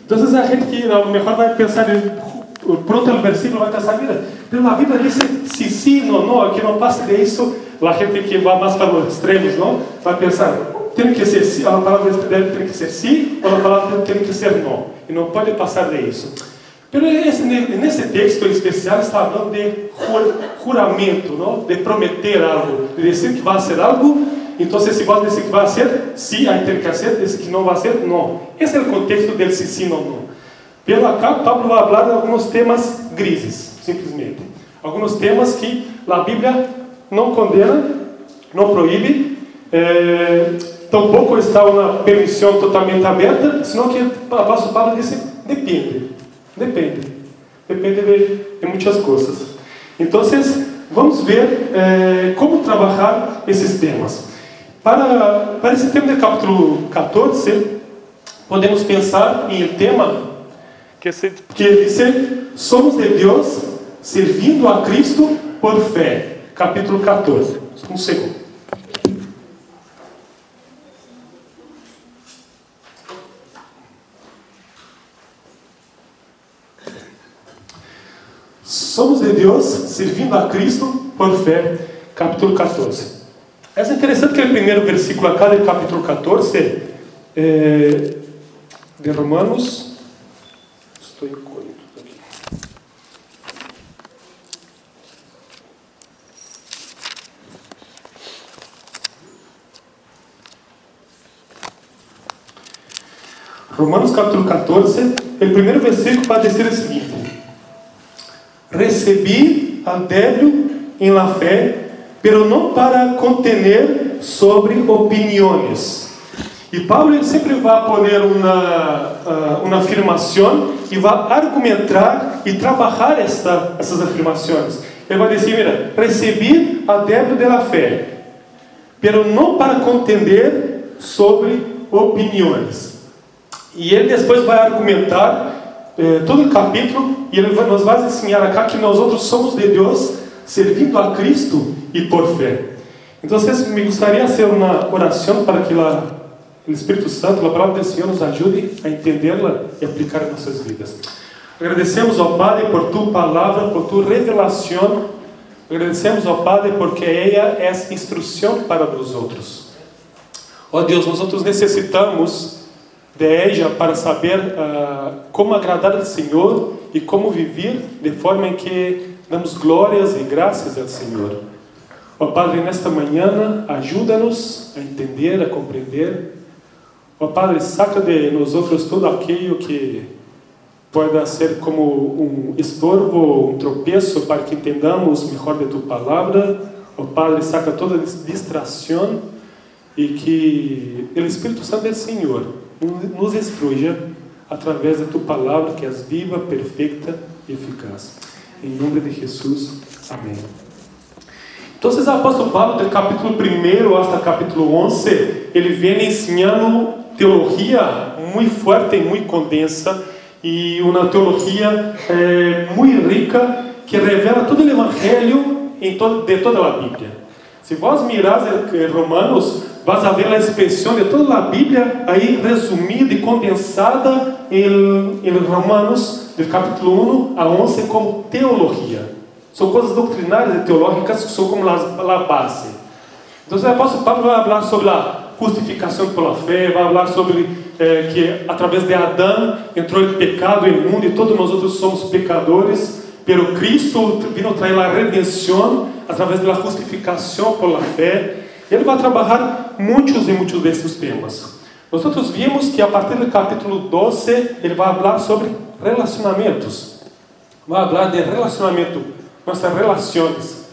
Entonces a gente que a mejor vai pensar pronto o versículo vai pensar, mira, pero la Biblia dice si sí, no, no, que não passa de. A gente que vai mais para os extremos, não, vai pensar, tem que ser sim, a palavra tem que ser sim, ou a palavra tem que ser não. E não pode passar de isso. Pero esse, nesse texto especial está falando de juramento, não? de prometer algo, de dizer que vai ser algo. Então, se você dizer que vai ser, sim, aí tem que ser, dizer que não vai ser, não. Esse é o contexto del sim, sim, não, não. Pelo acá, Pablo vai falar de alguns temas grises, simplesmente. Alguns temas que a Bíblia não condena, não proíbe, é, tampouco está uma permissão totalmente aberta, senão que o apóstolo Paulo disse, depende, depende, depende de, de muitas coisas. Então, vamos ver é, como trabalhar esses temas. Para, para esse tema do capítulo 14, podemos pensar em um tema que, se, que diz, somos de Deus servindo a Cristo por fé capítulo 14. Um segundo. Somos de Deus servindo a Cristo por fé, capítulo 14. É interessante que o primeiro versículo acá do capítulo 14 é, de Romanos. Estou em Romanos capítulo 14, o primeiro versículo vai dizer o seguinte: Recebi a débil em la fé, pero não para contener sobre opiniões. E Paulo sempre vai poner uma, uh, uma afirmação e vai argumentar e trabalhar esta, essas afirmações. Ele vai dizer: mira, recebi a débil de la fé, pero não para contender sobre opiniões. E ele depois vai argumentar eh, todo o capítulo e ele vai, nos vai ensinar acá que nós outros somos de Deus servindo a Cristo e por fé. Então, me gostaria de fazer uma oração para que la, o Espírito Santo, a palavra do Senhor, nos ajude a entendê-la e aplicar em nossas vidas. Agradecemos ao Padre por tu palavra, por tu revelação. Agradecemos ao Padre porque ela é instrução para os outros. Ó oh Deus, nós outros necessitamos de ella para saber uh, como agradar ao Senhor e como viver de forma em que damos glórias e graças ao Senhor. Ó Padre, nesta manhã, ajuda-nos a entender, a compreender. Ó Padre, saca de nós outros tudo aquilo que pode ser como um estorvo, um tropeço para que entendamos melhor de tua palavra. Ó Padre, saca toda distração e que o Espírito Santo é Senhor nos instruya através da tua palavra que é viva, perfeita e eficaz. Em nome de Jesus. Amém. Então, o apóstolo Paulo, do capítulo 1 até capítulo 11, ele vem ensinando teologia muito forte e muito condensa, e uma teologia eh, muito rica que revela todo o evangelho de toda a Bíblia. Se vós miráis Romanos, vas a ver a expressão de toda a Bíblia aí resumida e condensada em, em Romanos, do capítulo 1 a 11, como teologia. São coisas doutrinárias e teológicas que são como a, base. Então, o apóstolo Paulo vai falar sobre a justificação pela fé, vai falar sobre eh, que através de Adão entrou o pecado no mundo e todos nós outros somos pecadores, pero Cristo vino trazer a redenção através da justificação pela fé ele vai trabalhar muitos e muitos desses temas. Nós outros vimos que a partir do capítulo 12 ele vai falar sobre relacionamentos. Vai falar de relacionamento, nossas relações,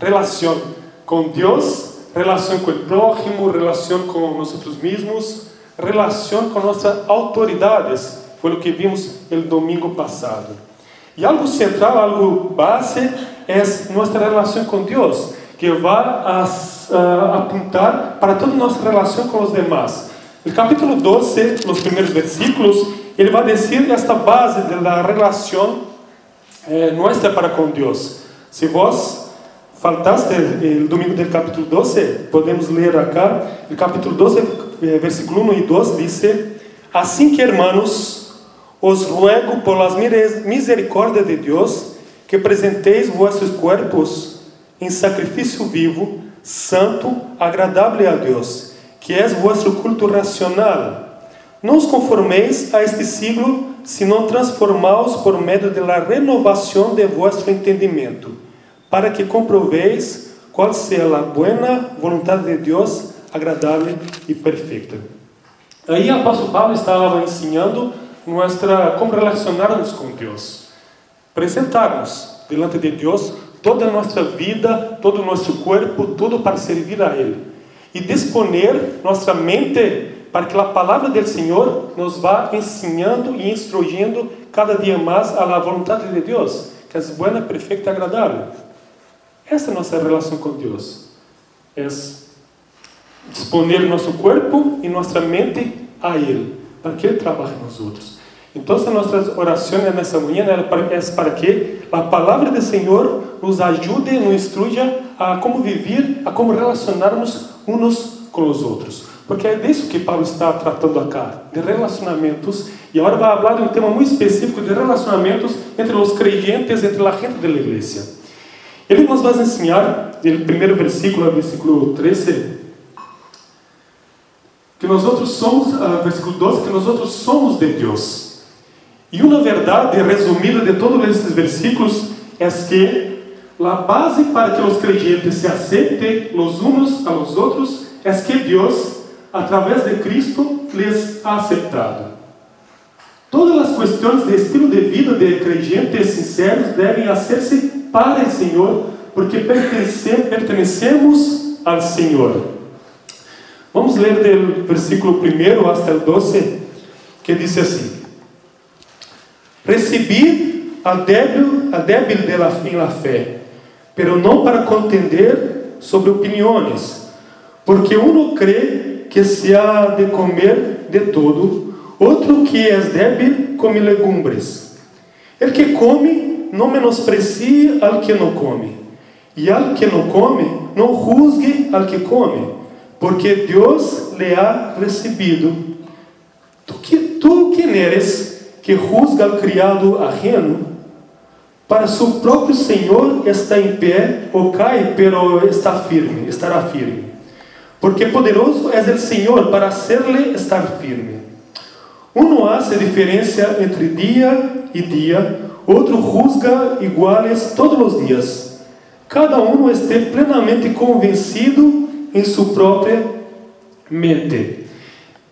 relação com Deus, relação com o próximo, relação com nós mesmos, relação com nossas autoridades. Foi o que vimos no domingo passado. E algo central, algo base é nossa relação com Deus que vai a, a, apontar para toda nossa relação com os demais. No capítulo 12, nos primeiros versículos, ele vai dizer esta base da relação eh, nossa para com Deus. Se vós faltaste o domingo do capítulo 12, podemos ler acá, no capítulo 12, eh, versículo 1 e 2, diz: Assim que, hermanos, os ruego por las misericórdias de Deus que apresenteis vossos corpos em sacrifício vivo, santo, agradável a Deus, que é vosso culto racional. Não os conformeis a este siglo, senão transformaos por meio da renovação de vosso entendimento, para que comproveis qual seja a boa vontade de Deus, agradável e perfeita. Aí o apóstolo Paulo estava ensinando nossa, como relacionarmos com Deus, apresentarmos diante de Deus toda a nossa vida, todo o nosso corpo, tudo para servir a Ele e disponer nossa mente para que a palavra do Senhor nos vá ensinando e instruindo cada dia mais la vontade de Deus, que é boa, perfeita e agradável. Essa é a nossa relação com Deus. É disponer nosso corpo e nossa mente a Ele, para que Ele trabalhe nos outros. Então, nossas orações nessa manhã é para que a palavra do Senhor nos ajude, nos instrua a como viver, a como relacionarmos uns com os outros. Porque é disso que Paulo está tratando aqui, de relacionamentos. E agora vai falar de um tema muito específico de relacionamentos entre os crentes, entre a gente da igreja. Ele nos vai ensinar, no primeiro versículo, versículo 13, que nós outros somos, uh, versículo 12, que nós outros somos de Deus. E uma verdade resumida de todos esses versículos é que a base para que os crentes se aceitem os uns aos outros é que Deus, através de Cristo, lhes ha aceitado. Todas as questões de estilo de vida de crentes sinceros devem hacer-se para o Senhor, porque pertencemos ao Senhor. Vamos ler do versículo 1 até o 12, que diz assim: Recebi a débil, a débil de la, em la fé, pero não para contender sobre opiniões, porque um crê que se há de comer de todo, outro que é débil come legumbres. El que come não menosprecie al que não come, e al que não come não juzgue al que come porque Deus lhe ha recebido. Tu, que, tu quem eres que juzga al criado ajeno? Para seu próprio Senhor está em pé ou cai, pero está firme, estará firme. Porque poderoso é o Senhor para hacerle estar firme. Um hace diferença entre dia e dia, outro juzga iguales todos os dias. Cada um esteja plenamente convencido em sua própria mente.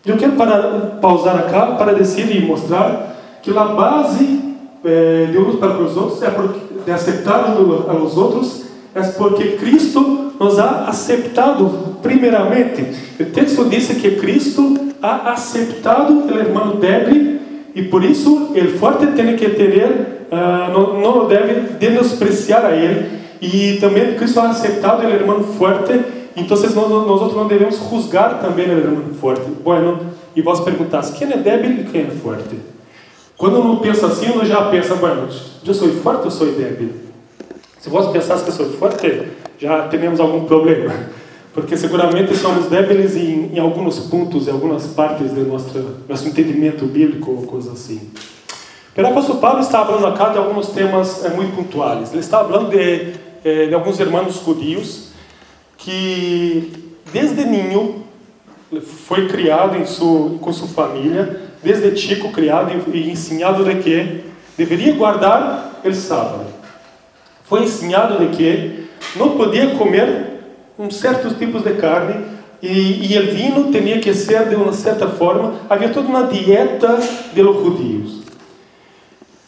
Eu quero para, pausar aqui para dizer e mostrar que a base eh, de uns para os outros é porque, de aceitar os outros é porque Cristo nos ha aceitado primeiramente. O texto diz que Cristo ha aceitado o irmão débil e por isso o forte tem que ter, uh, não, não deve despreciar a ele. E também Cristo ha aceitado o irmão forte então, nós, outros não devemos juzgar também o irmão forte. Bueno, e vós perguntas, quem é débil e quem é forte? Quando eu não penso assim, eu já penso, bueno, eu sou forte ou sou débil? Se vós pensasse que sou forte, já temos algum problema. Porque seguramente somos débeis em, em alguns pontos, em algumas partes do nosso, nosso entendimento bíblico ou coisa assim. O apóstolo Paulo está falando acá de alguns temas é, muito pontuais. Ele está falando de, é, de alguns irmãos judios que desde ninho foi criado em sua, com sua família, desde chico criado e ensinado de que deveria guardar o sábado. Foi ensinado de que não podia comer um certos tipos de carne e, e o vinho tinha que ser de uma certa forma. Havia toda uma dieta de los judíos.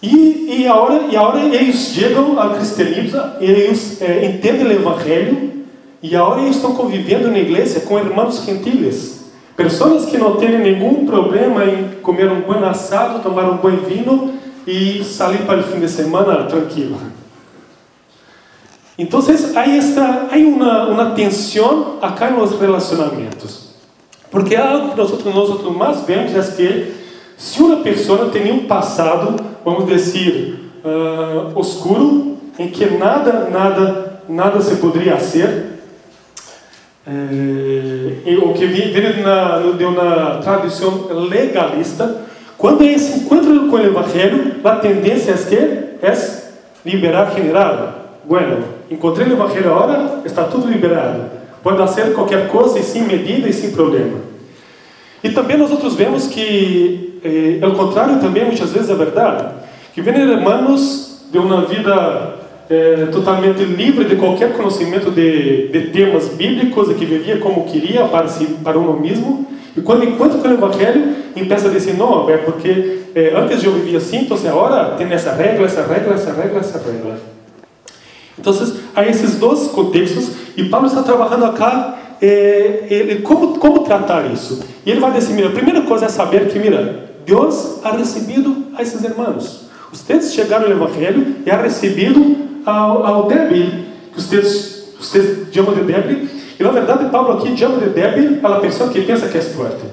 E, e, agora, e agora eles chegam ao cristianismo, eles eh, entendem o evangelho e agora estão convivendo na igreja com irmãos gentiles. Pessoas que não têm nenhum problema em comer um bom assado, tomar um bom vinho e sair para o fim de semana tranquilo. Então, há, esta, há uma, uma tensão acá nos relacionamentos. Porque algo que nós, nós mais vemos é que se uma pessoa tem um passado, vamos dizer, uh, oscuro, em que nada, nada, nada se poderia ser, é, o que vem na, de uma tradição legalista, quando ele se encontra com o Evangelho, a tendência é que é liberar general. Bueno, encontrei o Evangelho agora, está tudo liberado. Pode fazer qualquer coisa e sem medida e sem problema. E também nós outros vemos que, eh, ao contrário, também muitas vezes é verdade, que vêm irmãos de uma vida eh, totalmente livre de qualquer conhecimento de, de temas bíblicos que vivia como queria para si, para uno mesmo. E quando encontra com o Evangelho, começa a dizer: não, é porque eh, antes eu vivia assim, então agora tem essa regra, essa regra, essa regra, essa regra. Então, há esses dois contextos e Paulo está trabalhando acá é, ele, como, como tratar isso. E ele vai dizer, mira, a primeira coisa é saber que, mira, Deus ha recebido a esses irmãos. Vocês chegaram no Evangelho e ha recebido ao, ao débil, que vocês, vocês chamam de débil. E na verdade, Paulo aqui chama de débil a pessoa que pensa que é forte.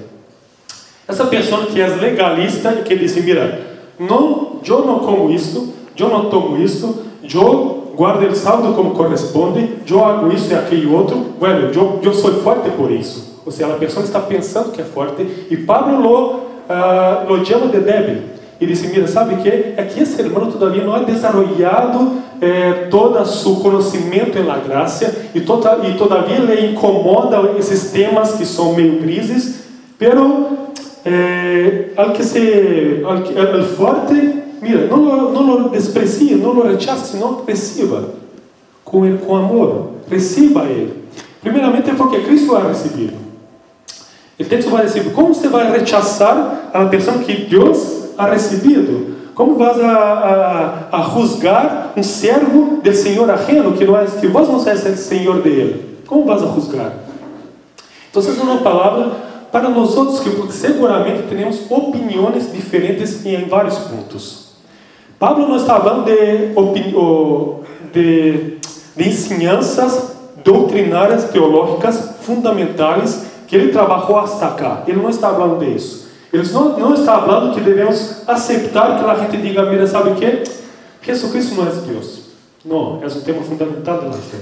Essa pessoa que é legalista e que diz, mira, não, eu não como isto, eu não tomo isto, eu guarda o saldo como corresponde, eu hago isso e aquele outro, bueno, eu, eu sou forte por isso. Ou seja, a pessoa está pensando que é forte, e Pablo lo, uh, lo chama de débil. E disse, mira, sabe que é que esse irmão todavia não ha desarrollado eh, todo seu conhecimento la graça e, toda, e todavia lhe incomoda esses temas que são meio crises, pero eh, al que se, al, forte Mira, não não lo desprecie, não lo rechace, senão receba com, com amor. Receba ele. Primeiramente é porque Cristo ha recebido. O texto vai dizer, como você vai rechazar a pessoa que Deus ha recebido? Como vas a, a, a juzgar um servo do Senhor ajeno, que, não é, que vós não sois o Senhor dele? Como vas a juzgar? Então, essa é uma palavra para nós outros que seguramente temos opiniões diferentes em vários pontos. Pablo não está falando de, de, de ensinanças doutrinárias teológicas fundamentais que ele trabalhou hasta cá. Ele não está falando disso. Ele não, não está falando que devemos aceitar que a gente diga, mira, sabe o que? Jesus Cristo não é Deus. Não, é um tema fundamental da fé.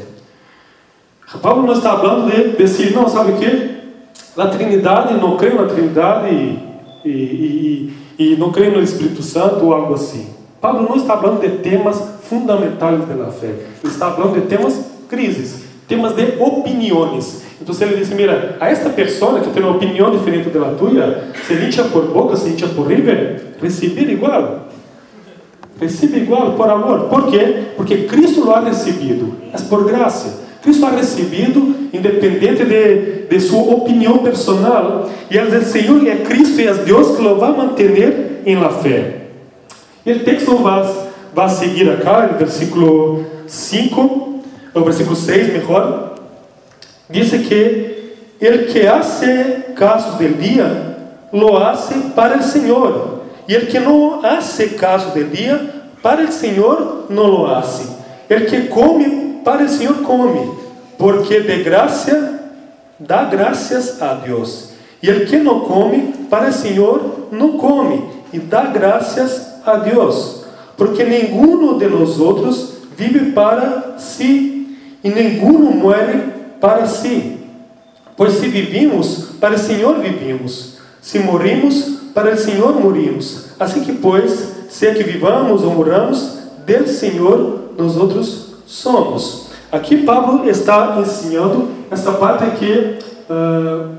Paulo não está falando de dizer, não, sabe o que? A Trindade, não creio na Trindade e, e, e, e não creio no Espírito Santo ou algo assim. Pablo não está falando de temas fundamentais da fé. Ele está falando de temas crises, temas de opiniões. Então ele diz, mira, a esta pessoa que tem uma opinião diferente da tua, se hincha por boca, se hincha por river, receber igual. Recebe igual, por amor. Por quê? Porque Cristo lo ha recebido. É por graça. Cristo ha recebido, independente de, de sua opinião personal. E ele diz, Senhor, é Cristo e é Deus que lo vai manter em la fé. E o texto vai, vai seguir acá, no versículo 5, o versículo 6 melhor, diz que el que hace caso del día, lo hace para el Señor. E el que não hace caso del día, para el Señor não lo hace. El que come, para el Señor come, porque de graça dá graças a Deus. E el que não come, para el Señor não come, e dá graças a Deus, porque nenhum de nós outros vive para si e nenhum morre para si. Pois se vivimos, para o Senhor vivimos, se morrimos, para o Senhor morimos. Assim que, pois, se é que vivamos ou moramos, del Senhor nós outros somos. Aqui Pablo está ensinando essa parte que, uh,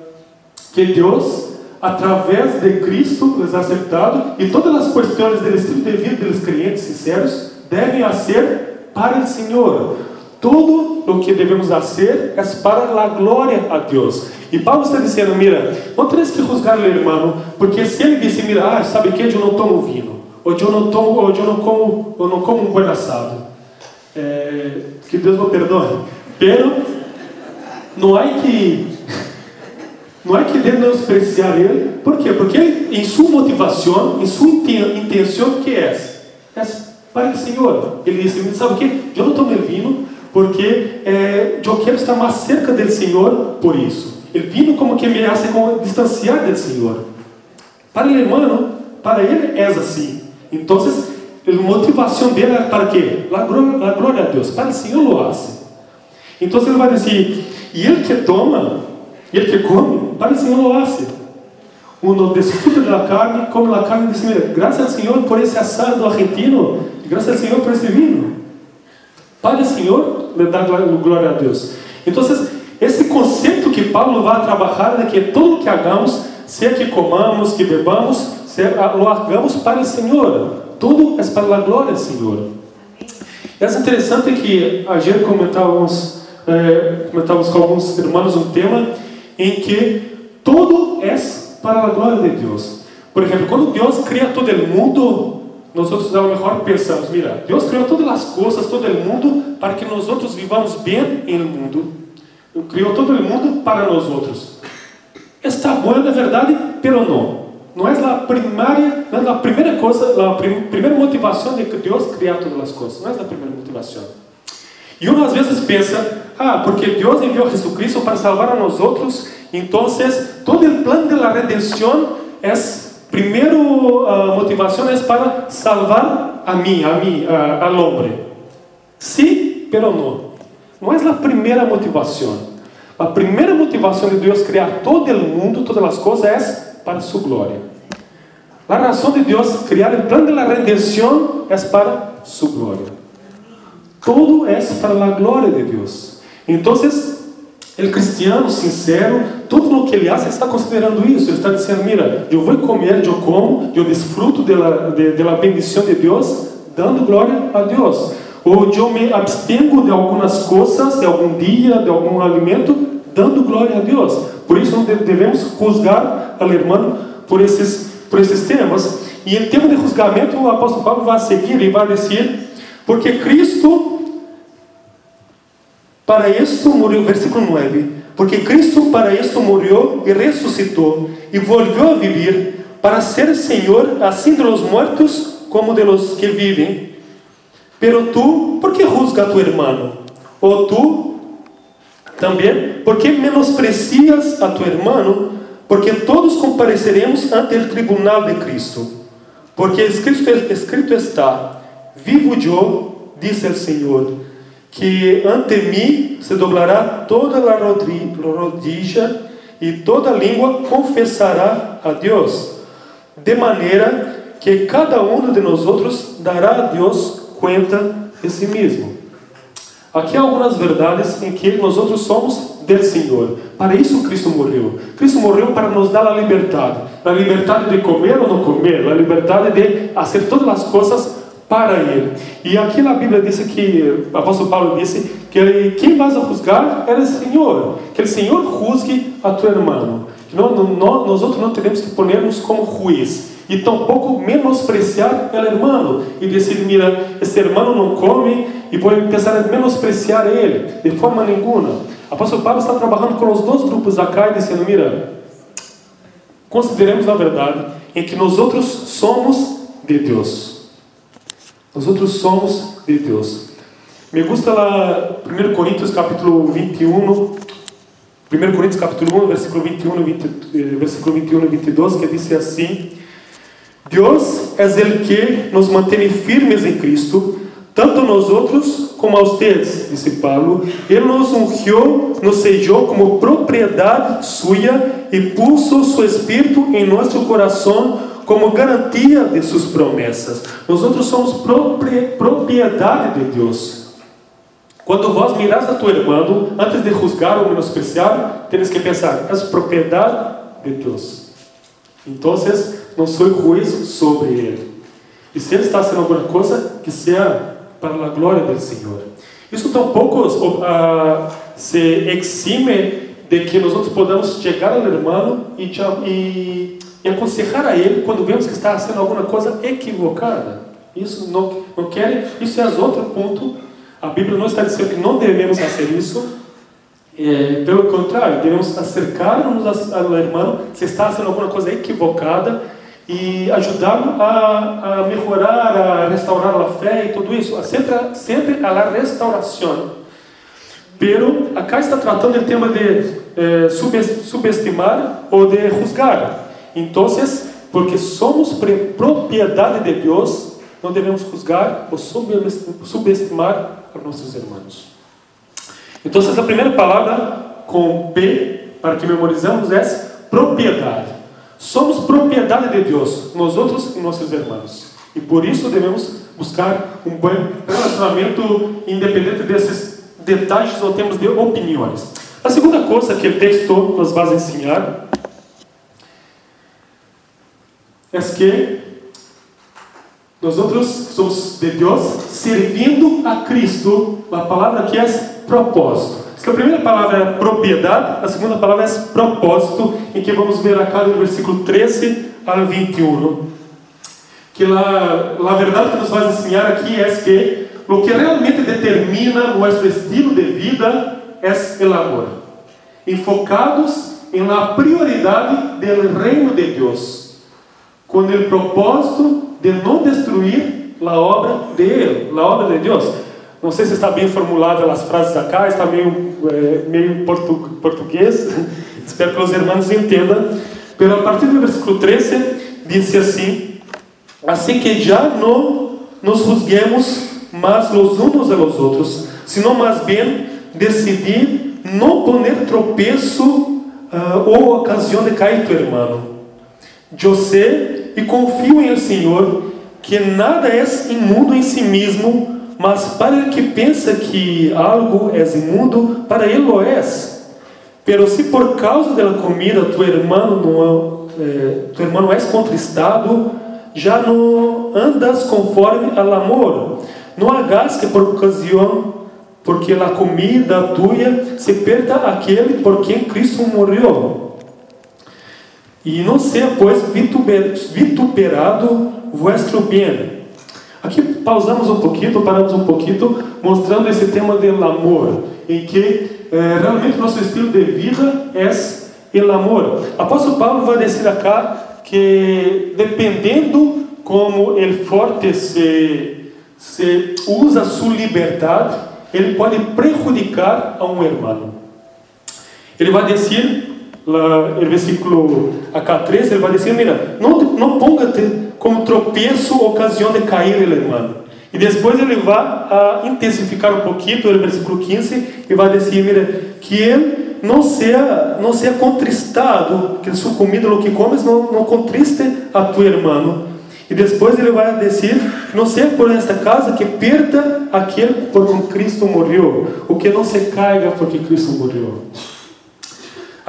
que Deus através de Cristo les aceptado e todas as questões do estilo de vida dos clientes sinceros devem ser para o Senhor. Todo o que devemos fazer é para a glória a Deus. E Paulo está dizendo, mira, não tens que juzgar o irmão, porque se ele disse, mira, ah, sabe que eu não tomo vinho, ou eu não tomo, ou eu não como, eu não como um bom assado. É, que Deus me perdoe. Pero não há que não é que devemos despreciar ele. Por quê? Porque em sua motivação, em sua intenção, que é? É para o Senhor. Ele disse, sabe o que? Eu não estou me vindo porque é, quero estar mais cerca do Senhor por isso. Ele vindo como que me hace como distanciar do Senhor. Para o irmão, para ele é assim. Então, a motivação dele é para quê? A glória, a a Deus. Para o Senhor lo hace. Então ele vai dizer, e ele que toma e ele que come, para o Senhor lo hace. uno disfruta de la carne, come la carne dice, mira, gracias al Señor por ese asado argentino, y gracias al Señor por ese vino. Para o Senhor, dá glória a Deus. Então, esse conceito que Paulo vai trabalhar é que tudo que hagamos, seja que comamos, que bebamos, seja, lo hagamos para o Senhor. Tudo é para a glória do Senhor. É interessante que ayer comentávamos, eh, comentávamos com alguns irmãos um tema em que tudo é para a glória de Deus. Por exemplo, quando Deus cria todo o mundo, nós outros a lo mejor pensamos, mira, Deus criou todas as coisas, todo o mundo, para que nós outros vivamos bem em mundo. Criou todo o mundo para nós outros. Está bom, é verdade, pero não. Não é a primária, não é a primeira coisa, a prim, primeira motivação de que Deus criar todas as coisas. Não é a primeira motivação. E uma às vezes pensa, ah, porque Deus enviou Jesus Cristo para salvar a nós outros, então todo o plano da redenção é Primeiro, a motivação é para salvar a mim, a mim, a, al hombre. Sí, pero no. Não é a primeira motivação. A primeira motivação de Deus criar todo o mundo, todas as coisas, é para sua glória. A razão de Deus criar o plano da redenção é para sua glória. Todo é para a glória de Deus. Então, o cristiano sincero, tudo o que ele faz, está considerando isso. Ele está dizendo: Mira, eu vou comer, eu como, eu desfruto da de, de, bendição de Deus, dando glória a Deus. Ou eu me abstengo de algumas coisas, de algum dia, de algum alimento, dando glória a Deus. Por isso não devemos juzgar ao irmão por esses, por esses temas. E em tema de julgamento, o apóstolo Paulo vai seguir e vai dizer: Porque Cristo para isso morreu, versículo 9. Porque Cristo para isso morreu e ressuscitou e volvió a vivir para ser Senhor assim de los muertos como de los que vivem. Pero tu, por que juzga a tu hermano? Ou tu também, por que menosprecias a tu hermano? Porque todos compareceremos ante o tribunal de Cristo. Porque escrito, escrito está: Vivo eu, disse o Senhor que ante mim se doblará toda a rodilha e toda língua confessará a Deus, de maneira que cada um de nós outros dará a Deus conta de si mesmo. Aqui há algumas verdades em que nós outros somos del Senhor. Para isso Cristo morreu. Cristo morreu para nos dar a liberdade. A liberdade de comer ou não comer. A liberdade de fazer todas as coisas para ele. E aqui na Bíblia diz que, o apóstolo Paulo disse, que quem vai a juzgar é o Senhor. Que o Senhor juzgue a tu irmão. Que nós, nós outros não temos que ponermos como juiz. E tampouco menospreciar o irmão. E dizer, mira, esse irmão não come, e vou pensar em menospreciar ele. De forma nenhuma. O apóstolo Paulo está trabalhando com os dois grupos acá e dizendo, mira, consideremos a verdade em que nós outros somos de Deus. Nós outros somos de Deus. Me gusta lá 1 Coríntios capítulo 21, 1 Coríntios capítulo 1, versículo 21, 20, eh, versículo 21 e 22, que diz assim: Deus é o que nos mantém firmes em Cristo, tanto nós outros como a vocês, disse Paulo. Ele nos ungiu, nos sellou como propriedade sua e puso seu Espírito em nosso coração como garantia de suas promessas. Nós outros somos propriedade de Deus. Quando vós miras a tu irmão, antes de juzgar ou menospreciar, tens que pensar: és propriedade de Deus. Então, não sou juiz sobre ele. E se ele está fazendo alguma coisa, que seja para a glória do Senhor. Isso tampouco uh, se exime de que nós podamos chegar ao irmão e e aconselhar a ele quando vemos que está fazendo alguma coisa equivocada. Isso não, não quer, isso é outro ponto. A Bíblia não está dizendo que não devemos fazer isso. É, pelo contrário, devemos acercar-nos ao irmão se está fazendo alguma coisa equivocada e ajudá-lo a, a melhorar, a restaurar a fé e tudo isso. Sempre, sempre a restauração. Pero acá está tratando o tema de eh, subestimar ou de juzgar. Então, porque somos propriedade de Deus, não devemos juzgar ou subestimar a nossos irmãos. Então, a primeira palavra com P, para que memorizamos, é propriedade. Somos propriedade de Deus, nós outros e nossos irmãos. E por isso devemos buscar um bom relacionamento independente desses detalhes ou termos de opiniões. A segunda coisa que o texto nos vai ensinar é que nós outros somos de Deus servindo a Cristo. A palavra aqui é propósito. A primeira palavra é propriedade, a segunda palavra é propósito, em que vamos ver acá no versículo 13 ao 21. Que la, la verdade que nos vai ensinar aqui é que o que realmente determina nosso estilo de vida é o amor. Enfocados em la prioridade do reino de Deus, com o propósito de não destruir a obra de a obra de Deus. Não sei se está bem formulada as frases acá, está meio, é, meio portu, português. Espero que os irmãos entendam. Pero a partir do versículo 13, diz assim: Assim que já não nos juzguemos mais os uns a los outros, sino mais bem decidir não poner tropeço uh, ou ocasião de cair tu irmão. Eu sei e confio em el Senhor que nada é imundo em si mesmo mas para el que pensa que algo é imundo, para ele lo é. Pero se por causa da comida tu irmão não, eh, tu irmão é contristado, já não andas conforme al amor. Não hagas que por ocasião, porque a comida tuya se perda aquele por quem Cristo morreu. E não seja, pois, vituperado vuestro bem Aqui pausamos um pouquinho, paramos um pouquinho, mostrando esse tema do amor, em que eh, realmente nosso estilo de vida é o amor. Apóstolo Paulo vai dizer acá que dependendo como ele forte se, se usa sua liberdade, ele pode prejudicar a um irmão. Ele vai dizer, no versículo acá 13, ele vai dizer, mira, não, não ponga-te como tropeço, ocasião de cair irmão. E depois ele vai a intensificar um pouquinho, no versículo 15, e vai dizer, mira, que ele não seja, não seja contristado, que sua comida, o que comes, não, não contriste a tu irmão. E depois ele vai dizer, não seja por esta casa que perda aquele por quem Cristo morreu, o que não se caiga porque Cristo morreu.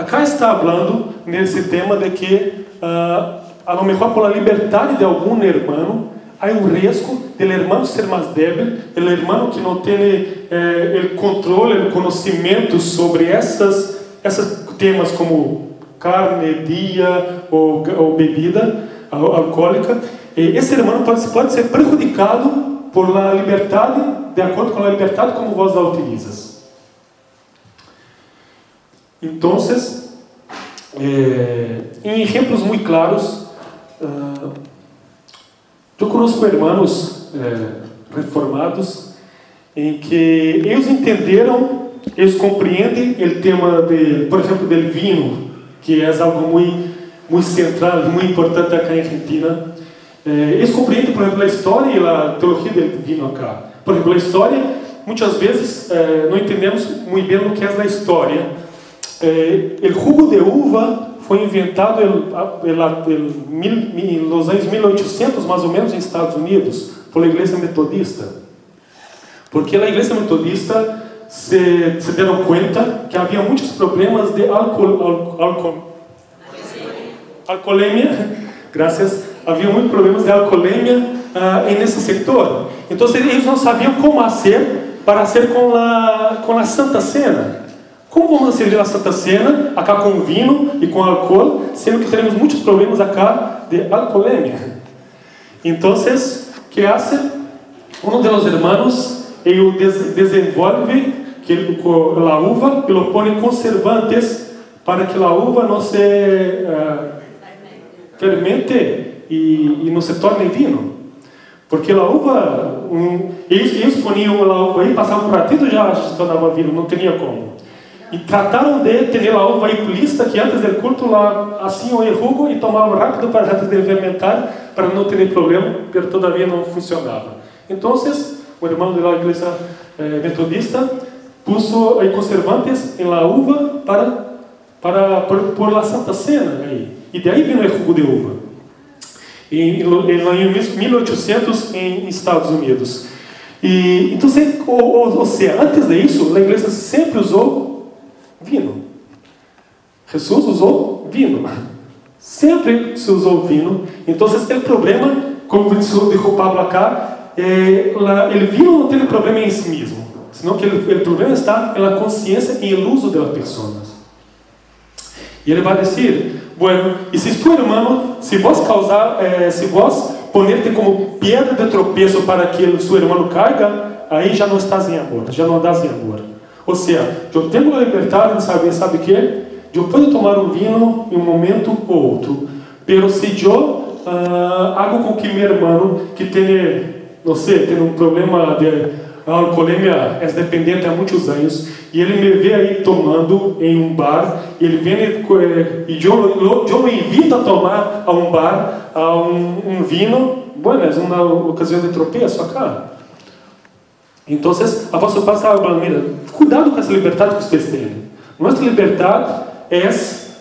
Acá está falando nesse tema de que uh, a lo mejor por la liberdade de algum irmão, há um risco do irmão ser mais débil, o irmão que não tem eh, controle, o conhecimento sobre essas, esses temas como carne, dia ou, bebida alcoólica, esse irmão pode, pode ser prejudicado por la liberdade, de acordo com a liberdade como vós a utilizas. Então, eh, em exemplos muito claros, Uh, eu conheço irmãos é, reformados em que eles entenderam, eles compreendem o tema, de, por exemplo, do vinho, que é algo muito, muito central, muito importante aqui em Argentina. É, eles compreendem, por exemplo, a história e a teologia do vinho acá. Por exemplo, a história, muitas vezes é, não entendemos muito bem o que é a história. É, o jugo de uva foi inventado nos anos 1800, mais ou menos, nos Estados Unidos, pela Igreja Metodista. Porque a Igreja Metodista se, se deram conta que havia muitos problemas de alcool, alcool, alcoolemia, graças, havia muitos problemas de alcoolemia uh, nesse setor. Então eles não sabiam como fazer para a, com a Santa Cena. Como vamos servir a Santa Cena, acá com vinho e com álcool, sendo que teremos muitos problemas acá de alcoolemia? Então, que hace? Um dos hermanos, ele desenvolve que a uva e pone conservantes para que a uva não se uh, fermente e, e não se torne vinho. Porque a uva, um, eles, eles poniam a uva aí, passavam um ratito já se tornava vinho, não tinha como. E trataram de ter a uva lista que antes do culto lá assim o jugo e tomavam rápido para antes de fermentar para não ter problema, mas todavia não funcionava. Então, o irmão da igreja eh, metodista puso conservantes em la uva para para por, la Santa Cena aí. E daí vem o jugo de uva. Em, em 1800 em Estados Unidos. E então, ou, ou seja, antes disso, a igreja sempre usou vinho. Jesus usou vinho. Sempre se usou vinho. Então, o problema, como dijo Pablo acá, é, el vino não tem problema em si mesmo, senão que o problema está na consciência e no uso das pessoas. E ele vai dizer, bueno, e se tu irmão, se vos causar, eh, se vos poner-te como pedra de tropeço para que o seu irmão caiga, aí já não estás em amor, já não andas em amor. Ou seja, eu tenho a liberdade de saber, sabe o que? Eu posso tomar um vinho em um momento ou outro, pero se eu uh, hago com que meu irmão que tem, não sei, tem um problema de alcoolemia, é dependente há muitos anos, e ele me vê aí tomando em um bar, e ele vem e eu, eu me invito a tomar a um bar a um, um vinho, bueno, é uma ocasião de tropeço acá. Então, a apóstolo Paulo estava falando, mira, cuidado com essa liberdade que vocês têm. Nossa liberdade é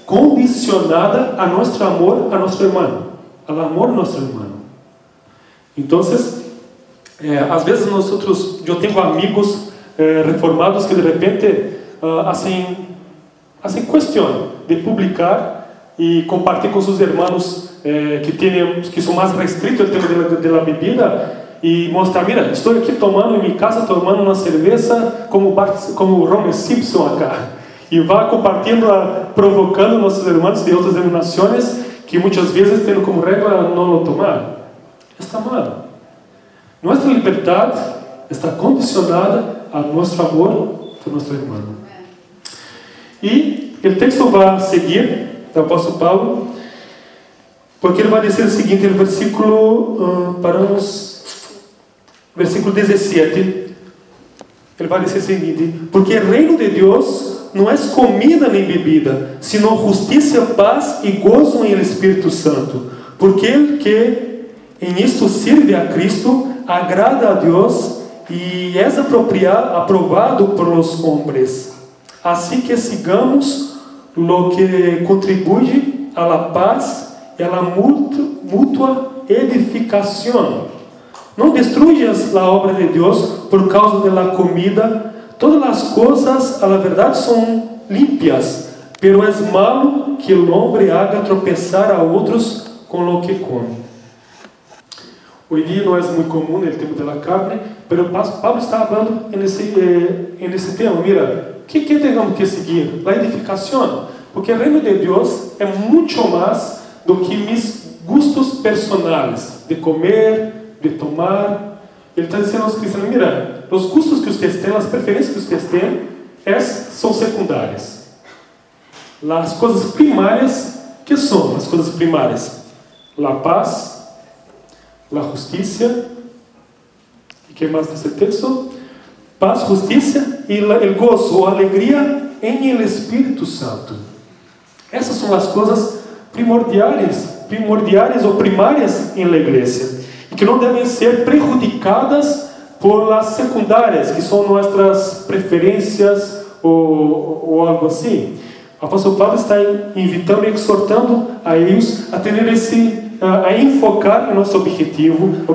condicionada a nosso amor a nosso irmão, ao amor a nosso irmão. Então, é, às vezes nós outros, eu tenho amigos é, reformados que de repente uh, assim, assim questionam de publicar e compartilhar com seus irmãos é, que têm que são mais restritos ao tema da bebida e mostrar, mira, estou aqui tomando em minha casa tomando uma cerveja como Bart, como Homer Simpson acá e vai compartilhando, provocando nossos irmãos de outras denominações que muitas vezes têm como regra não tomar. Está mal. Nossa liberdade está condicionada a nosso amor por nosso irmão. E o texto vai seguir, do apóstolo Paulo, porque ele vai dizer o seguinte, no versículo, uh, paramos, versículo 17, ele vai dizer o seguinte, porque o reino de Deus não é comida nem bebida, senão justiça, paz e gozo em Espírito Santo, porque ele que em isto sirve a Cristo, agrada a Deus e é aprovado por los hombres. Assim que sigamos lo que contribui la paz e la mútua edificação. Não destruyas a obra de Deus por causa de la comida. Todas as coisas, a verdade, são limpias, pero é malo que o homem haga tropeçar a outros com lo que come. Día no es muy común el tema de la carne, pero Pablo está hablando en ese, eh, en ese tema. Mira, ¿qué, ¿qué tenemos que seguir? La edificación. Porque el reino de Dios es mucho más do que mis gustos personales, de comer, de tomar. Ele está dizendo aos cristãos: mira, os gustos que vocês têm, as preferências que vocês têm, essas são secundárias. As coisas primárias, que são as coisas primárias? La paz, la ¿y qué más dice el texto? Paz, justicia y la, el gozo o alegría en el Espíritu Santo. Essas são as coisas primordiais, primordiais ou primárias em la igreja e que não devem ser prejudicadas por las secundárias, que são nossas preferências ou, ou algo assim. O apóstolo Paulo está invitando e exortando a eles a ter esse a enfocar em nosso objetivo,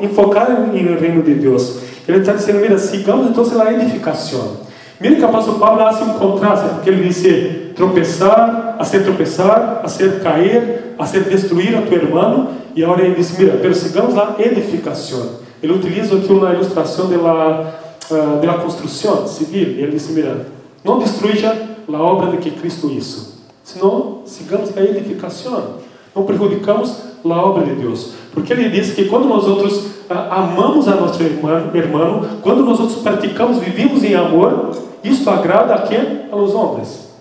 enfocar no reino de Deus. Ele está dizendo, mira, sigamos então a edificação. Mira que o apóstolo Paulo hace um contraste, porque ele disse tropeçar, hacer tropeçar, hacer cair, hacer destruir a tu hermano, e agora ele diz, mira, pero sigamos a edificação. Ele utiliza aqui uma ilustração de la, uh, la construção civil, ele disse, mira, não destruya a obra de que Cristo hizo, senão sigamos a edificação não prejudicamos a obra de Deus. Porque ele diz que quando nós outros ah, amamos a nosso irmão, irmão, quando nós outros praticamos, vivimos em amor, isso agrada a quem? A los homens.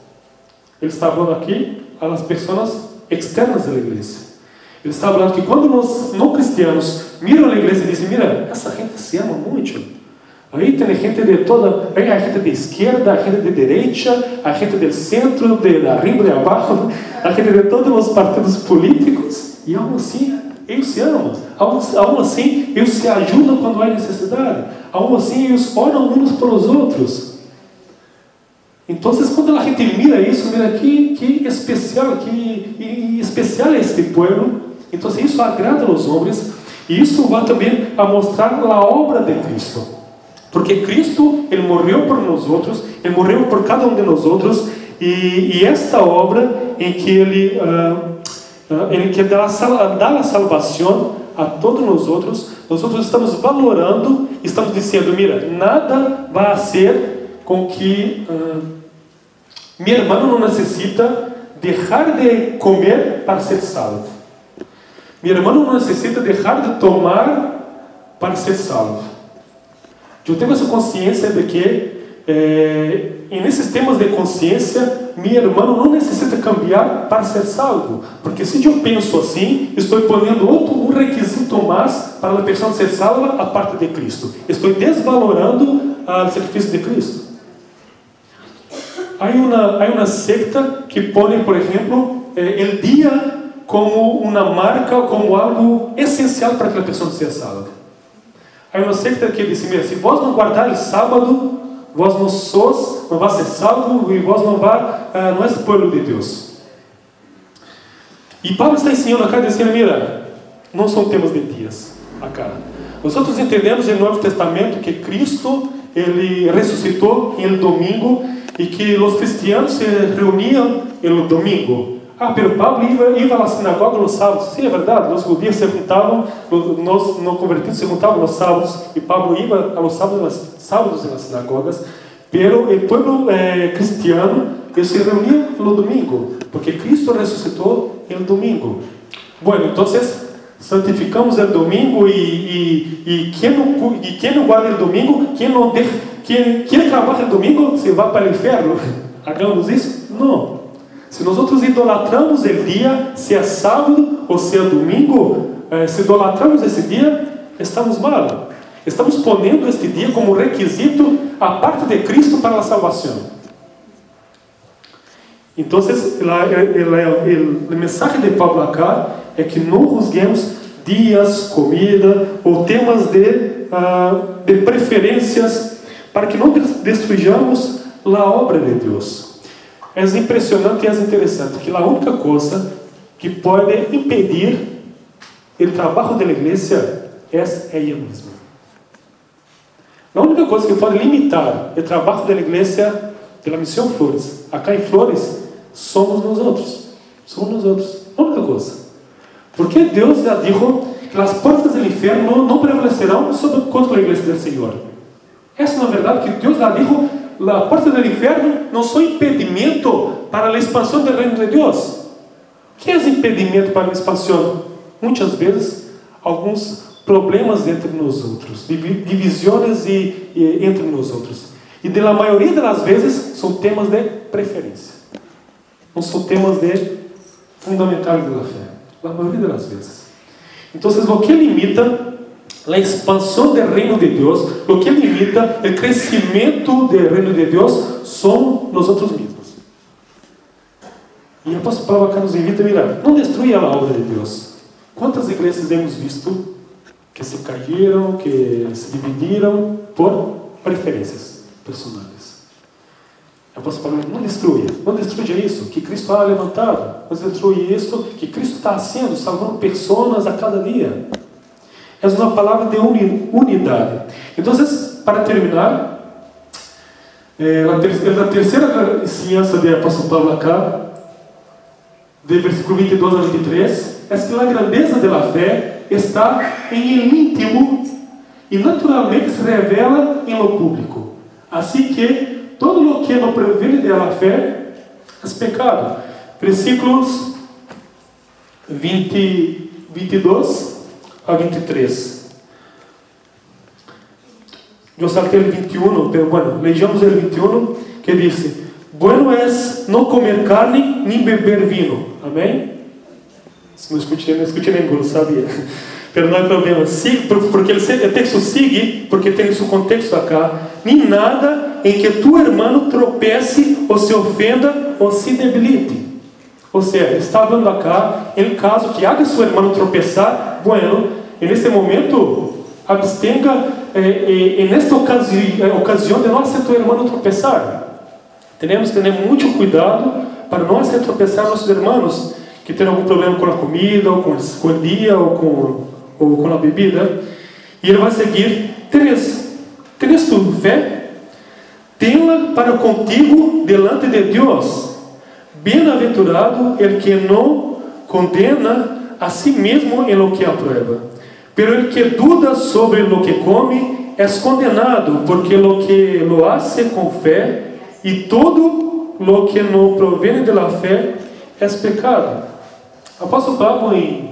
Ele está falando aqui às pessoas externas da igreja. Ele está falando que quando nós não cristianos miram a igreja e dizem: Mira, essa gente se ama muito. Aí tem gente de toda, aí a gente de esquerda, a gente de direita, a gente do centro, de arriba, de abaixo, a gente de todos os partidos políticos, e aún assim eles se amam, aún assim eles se ajudam quando há necessidade, aún assim eles oram uns pelos outros. Então, quando a gente mira isso, mira que, que especial, que especial é este povo. Então, isso agrada aos homens e isso vai também a mostrar a obra de Cristo. Porque Cristo, Ele morreu por nós outros, Ele morreu por cada um de nós outros, e, e esta obra em que Ele, uh, uh, em que dá, dá a salvação a todos nós outros, nós outros estamos valorando, estamos dizendo, mira, nada vai ser com que uh, meu irmão não necessita deixar de comer para ser salvo. Meu irmão não necessita deixar de tomar para ser salvo. Eu tenho essa consciência de que, eh, nesses temas de consciência, meu irmão não necessita cambiar para ser salvo. Porque se eu penso assim, estou pondo outro um requisito mais para a pessoa ser salva a parte de Cristo. Estou desvalorando o sacrifício de Cristo. Há uma, uma secta que põe, por exemplo, eh, o dia como uma marca, como algo essencial para que a pessoa seja salva. Há uma secta que diz assim, se vós não guardar o sábado, vós não sois, não vai ser salvo e vós não vai, não é povo de Deus. E Paulo está ensinando acá, dizendo, mira, não são temas de dias, acá. Nós outros entendemos no Novo Testamento que Cristo, ele ressuscitou em domingo e que os cristianos se reuniam no domingo. Ah, pero Pablo ia, ia à sinagoga nos sábados. Sim, é verdade. Os judeus se juntavam, nós não convertidos se juntavam nos sábados. E Pablo ia aos sábados, nas, sábados nas sinagogas. Pero o povo eh, cristiano se reunia no domingo, porque Cristo ressuscitou no domingo. Bueno, então santificamos o domingo e, e, e, quem não, e quem não guarda o domingo, quem não de, quem, quem trabalha no domingo, se vai para o inferno. Hagamos isso? Não. Se nós outros idolatramos o dia, se é sábado ou se é domingo, se idolatramos esse dia, estamos mal. Estamos ponendo este dia como requisito a parte de Cristo para a salvação. Então, o mensagem de Pablo acá é que não juzguemos dias, comida ou temas de, uh, de preferências para que não destrujamos a obra de Deus. É impressionante e é interessante que a única coisa que pode impedir o trabalho da igreja é ela mesma. A única coisa que pode limitar o trabalho da igreja da missão Flores, acá em Flores, somos nós outros. Somos nós outros. A única coisa. Porque Deus já disse que as portas do inferno não prevalecerão sobre contra a igreja do Senhor. Essa é a verdade que Deus já disse a porta do inferno não são impedimento para a expansão do reino de Deus. O que é impedimento para a expansão? Muitas vezes, alguns problemas entre nós outros, divisões e, e, entre nós outros. E da maioria das vezes são temas de preferência. Não são temas de fundamentais da fé. A maioria das vezes. Então, o que limita a expansão do reino de Deus, o que limita o crescimento do reino de Deus, somos nós mesmos. E apóstolo Paulo acá nos invita a mirar, não destrua a obra de Deus. Quantas igrejas hemos visto que se caíram, que se dividiram por preferências personais? Apóstolo Paulo não destrua, não destrua isso, que Cristo ha levantado, não destrua isso, que Cristo está sendo, salvando pessoas a cada dia. É uma palavra de unidade. Então, para terminar, eh, a terceira ensinança de apóstolo Paulo acá, de versículo 22 a 23, é que a grandeza da fé está em el íntimo e naturalmente se revela em lo público. Assim que todo lo que não previene de la fé é pecado. Versículos 20, 22 a 23. Eu saltei o 21, pero bueno, lejamos o 21 que diz: Bueno es não comer carne nem beber vino. Amém? Não escutei, não escutei nem sabia. Pero não é problema. Porque o texto sigue, porque tem seu contexto acá. Nem nada em que tu irmão tropece ou se ofenda ou se debilite. Ou seja, está falando acá, em caso que haga seu irmão tropeçar, bueno, nesse momento, abstenga eh, eh, nesta eh, ocasião de não ser tu irmão tropeçar. Temos que ter muito cuidado para não hacer tropeçar nossos irmãos que têm algum problema com a comida, ou com, com o dia, ou com, ou com a bebida. E ele vai seguir: Tenes, tenes tu fé? Tenha para contigo delante de Deus. Bem-aventurado el que não condena a si mesmo em lo que aprueba. Pero el que duda sobre lo que come é condenado, porque lo que lo hace com fé e todo lo que no proviene de la fé é pecado. Apóstolo Pablo, em,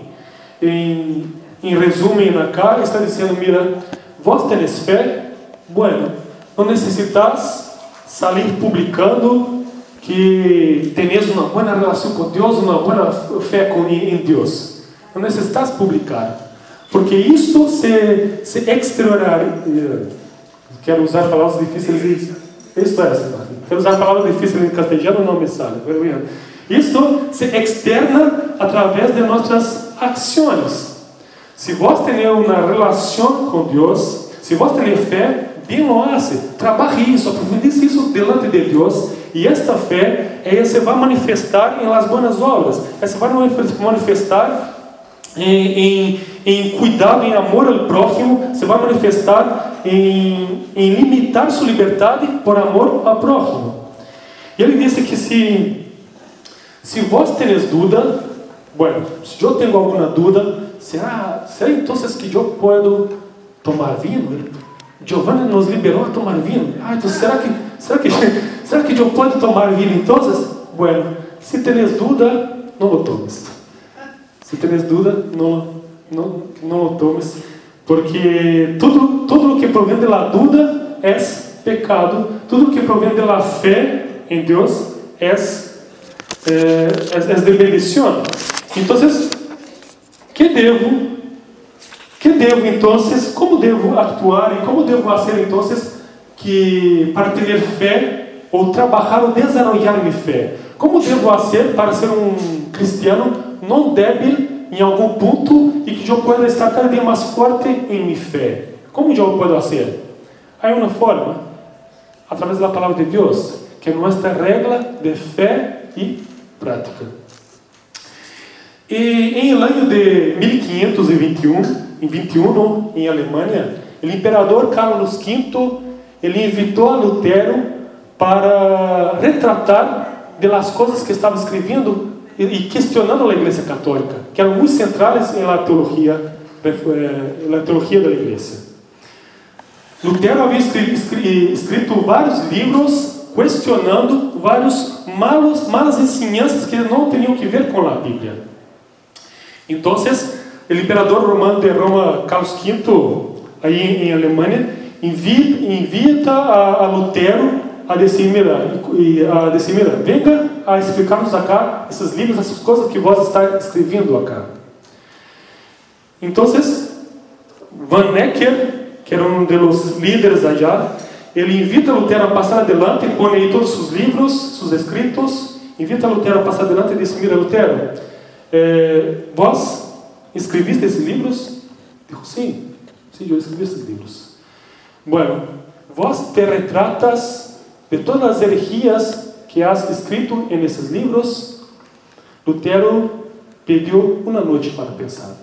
em, em resumo na cara, está dizendo: Mira, vós tenes fé? Bueno, não necessitas sair publicando que tenes uma boa relação com Deus, uma boa fé em Deus. Não necessitas publicar. Porque isso se, se exteriorar. Quero usar palavras difíceis. Isso é, Quero usar palavras difíceis em castelhano, não me sale. Isso se externa através de nossas ações. Se você tem uma relação com Deus, se você tem fé, lo hace. Trabalhe isso, aprofundize isso delante de Deus. E esta fé, ela se vai manifestar em las boas obras. Ela se vai manifestar em, em, em cuidado, em amor ao próximo, se vai manifestar em, em limitar sua liberdade por amor ao próximo. E ele disse que se, se vós tenes dúvida, bueno, se eu tenho alguma dúvida, será, será então que eu posso tomar vinho? Giovanni nos liberou a tomar vinho. Ah, então será que, será que, será que eu posso tomar vinho então? Bueno, se tenes dúvida, não o tomes. Se tens dúvida, não, não, não o tomes, porque tudo, tudo que provém da dúvida é pecado, tudo que provém da fé em Deus é, é, é, de bendição. Então, que devo, que devo então, como devo atuar e como devo fazer então que para ter fé ou trabalhar ou desenvolver minha fé? Como devo fazer para ser um cristiano não débil em algum ponto e que eu possa estar cada dia mais forte em minha fé. Como eu posso fazer? Há uma forma, através da palavra de Deus, que é nossa regra de fé e prática. E em ano de 1521, em 21, em Alemanha, o imperador Carlos V ele invitou a Lutero para retratar de las coisas que estava escrevendo e questionando a Igreja Católica, que eram muito centrais na teologia, na teologia da Igreja. Lutero havia escrito vários livros questionando vários malos, malas ensinanças que não tinham que ver com a Bíblia. Então, o imperador romano de Roma, Carlos V, aí em Alemanha, invita a, a Lutero a Decimira, e a venga a explicar-nos acá esses livros, essas coisas que vós está escrevendo acá. Então, Van Necker, que era um dos líderes allá, ele invita Lutero a passar adelante, põe aí todos os livros, seus escritos, invita Lutero a passar adelante e diz: Mira, Lutero, eh, vós escreviste esses livros? Digo, sim, sim, eu escrevi esses livros. Bueno, vós te retratas de todas as heresias que has escrito em esses livros, Lutero pediu uma noite para pensar.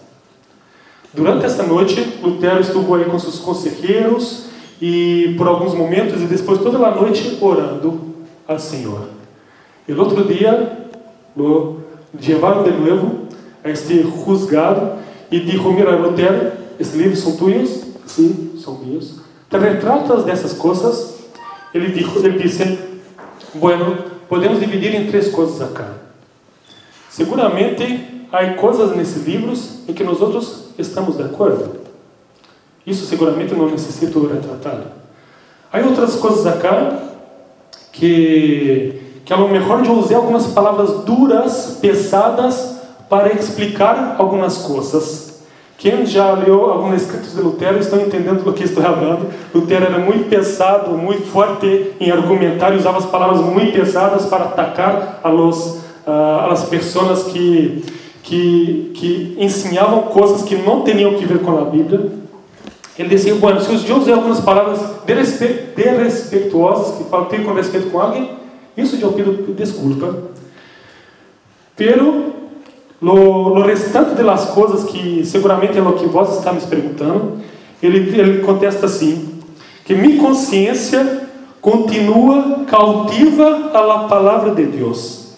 Durante essa noite, Lutero esteve aí com seus conselheiros e por alguns momentos e depois toda a noite orando ao Senhor. E no outro dia, lo levaram de novo este juzgado e disse: Mira, Lutero, esses livros são tuyos? Sim, são meus. Te retratas dessas coisas ele, dijo, ele disse: Bueno, podemos dividir em três coisas acá. Seguramente há coisas nesses livros em que nós outros estamos de acordo. Isso seguramente não necessito retratar. Há outras coisas acá que, que a lo melhor eu usei algumas palavras duras, pesadas, para explicar algumas coisas quem já leu alguns escritos de Lutero estão entendendo do que estou falando. Lutero era muito pesado, muito forte em argumentar e usava as palavras muito pesadas para atacar a los, uh, as pessoas que, que, que ensinavam coisas que não tinham que ver com a Bíblia. Ele dizia, se eu usei algumas palavras desrespeituosas, que faltei com respeito com alguém, Isso eu pido desculpa. Pero lo, lo restante de las coisas que seguramente é o que vós está me perguntando, ele, ele contesta assim, que minha consciência continua cautiva à la palavra de Deus.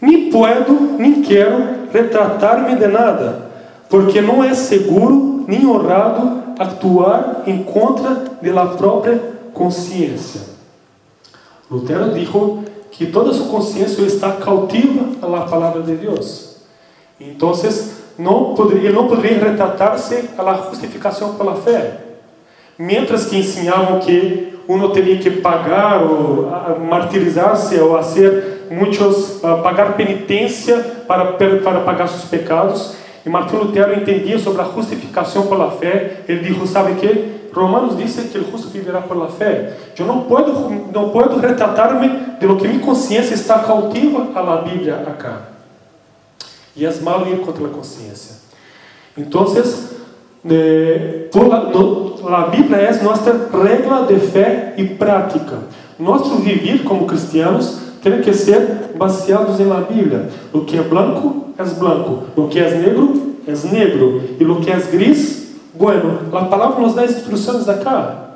Nem puedo, nem quero retratar-me de nada, porque não é seguro nem honrado actuar em contra de la própria consciência. Lutero dijo que toda sua consciência está cautiva à palavra de Deus. Então, não poderia, não poderia retratar-se à justificação pela fé. Mientras que ensinavam que uno tinha que pagar ou martirizar-se ou fazer muitos pagar penitência para para pagar seus pecados. E Martinho Lutero entendia sobre a justificação pela fé. Ele disse, sabe que Romanos diz que o justo viverá pela fé. Eu não posso não posso retratar-me de lo que minha consciência está cautiva à Bíblia acá. E é mal ir contra a consciência. Então, eh, Bíblia é nossa regra de fé e prática. Nosso viver como cristianos tem que ser baseados na Bíblia. O que é branco é branco, o que é negro é negro, e o que é gris, bueno. A palavra nos dá instruções acá.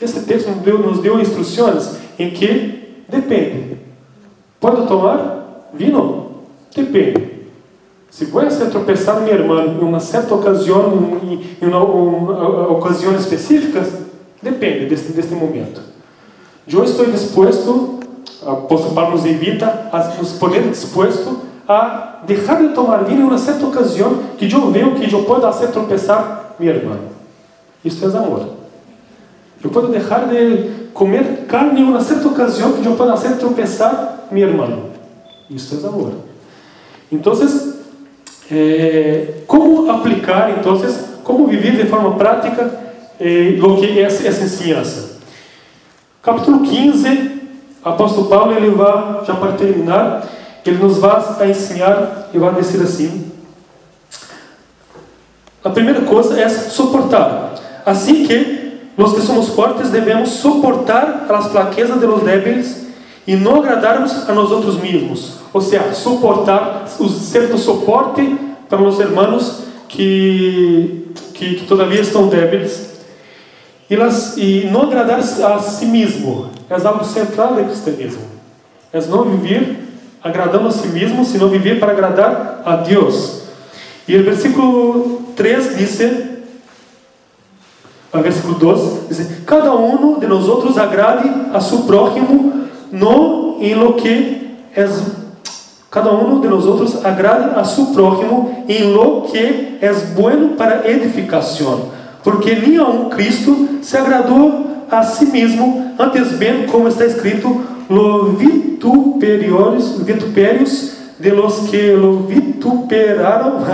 Esse texto nos nos deu instruções em que depende. Pode tomar vinho? Depende. Se você tropeçar minha irmã em uma certa ocasião, em uma, uma, ocasião específica, depende deste, deste momento. Eu estou disposto, apóstolo Paulo nos invita a nos poner disposto a deixar de tomar vinho em uma certa ocasião que eu vejo que eu posso fazer tropeçar minha irmã. Isso é amor. Eu posso deixar de comer carne em uma certa ocasião que eu posso fazer tropeçar minha irmã. Isso é amor. Então, eh, como aplicar, então, como viver de forma prática eh, que é essa ensinança? Capítulo 15, apóstolo Paulo, ele vai, já para terminar, ele nos vai ensinar e vai dizer assim: a primeira coisa é suportar. Assim que nós que somos fortes devemos suportar as fraquezas de los débiles e não agradarmos a nós outros mesmos. Ou seja, suportar, ser do suporte para os irmãos que, que, que todavia estão débiles. E, e não agradar a si mesmo é algo central do cristianismo. É não viver agradando a si mesmo, sino viver para agradar a Deus. E o versículo 3 diz, versículo 12, diz: Cada um de nós outros agrade a seu próximo, no em lo que cada um de nós outros agrade a seu próximo em lo que é bueno para edificação, porque nenhum Cristo se agradou a si mesmo, antes bem como está escrito, los vituperiores, vitupérios de los que lo vituperaram,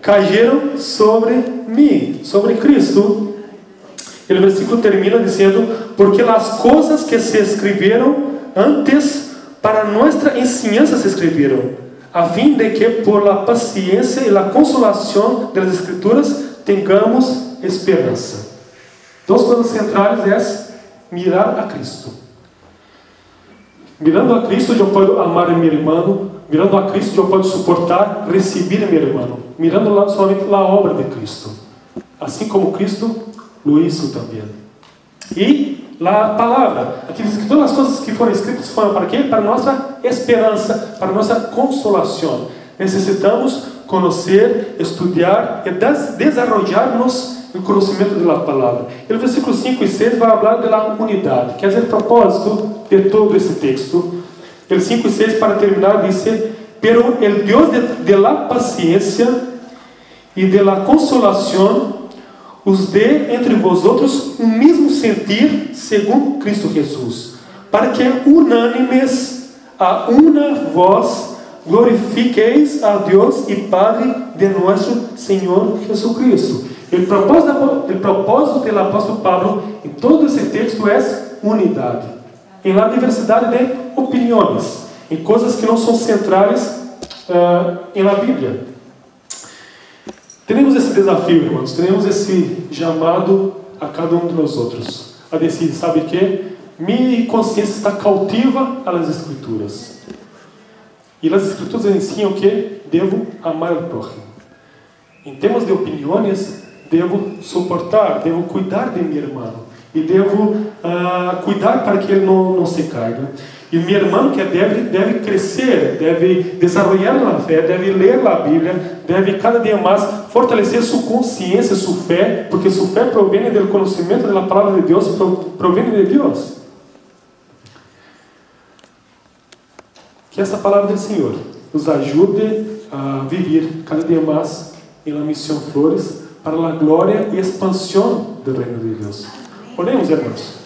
cayeron sobre mim, sobre Cristo. E o versículo termina dizendo: Porque as coisas que se escreveram antes para nossa ensinança se escreveram, a fim de que por la paciência e la consolação das Escrituras tenhamos esperança. Duas coisas centrais é mirar a Cristo. Mirando a Cristo, eu posso amar meu irmão. Mirando a Cristo, eu posso suportar, receber meu irmão. Mirando lá, somente a obra de Cristo. Assim como Cristo hizo também. E a palavra. Aqui diz que todas as coisas que foram escritas foram para quê? Para nossa esperança, para nossa consolação. Necessitamos conhecer, estudar e desenvolver-nos o conhecimento da palavra. E no versículo 5 e 6 vai falar da unidade, que é o propósito de todo esse texto. El 5 e 6 para terminar diz: Pero el Dios de, de la paciencia y de la consolación os dê entre vosotros um mesmo sentir segundo Cristo Jesus, para que unânimes a una voz glorifiqueis a Deus e Padre de nosso Senhor Jesus Cristo. O propósito, o propósito do apóstolo Pablo em todo esse texto é unidade, em la diversidade de opiniões, em coisas que não são centrais uh, em la Bíblia. Temos esse desafio, irmãos, temos esse chamado a cada um de nós outros, a decidir, sabe que? minha consciência está cautiva às Escrituras. E as Escrituras ensinam que devo amar o próximo. Em termos de opiniões, devo suportar, devo cuidar de meu irmão. E devo uh, cuidar para que ele não, não se caiga. E meu irmão que deve, deve crescer, deve desenvolver na fé, deve ler a Bíblia, deve cada dia mais fortalecer sua consciência, sua fé, porque sua fé provém do conhecimento da palavra de Deus, provém de Deus. Que essa palavra do Senhor nos ajude a viver cada dia mais em la missão Flores para a glória e expansão do reino de Deus. Oremos, irmãos.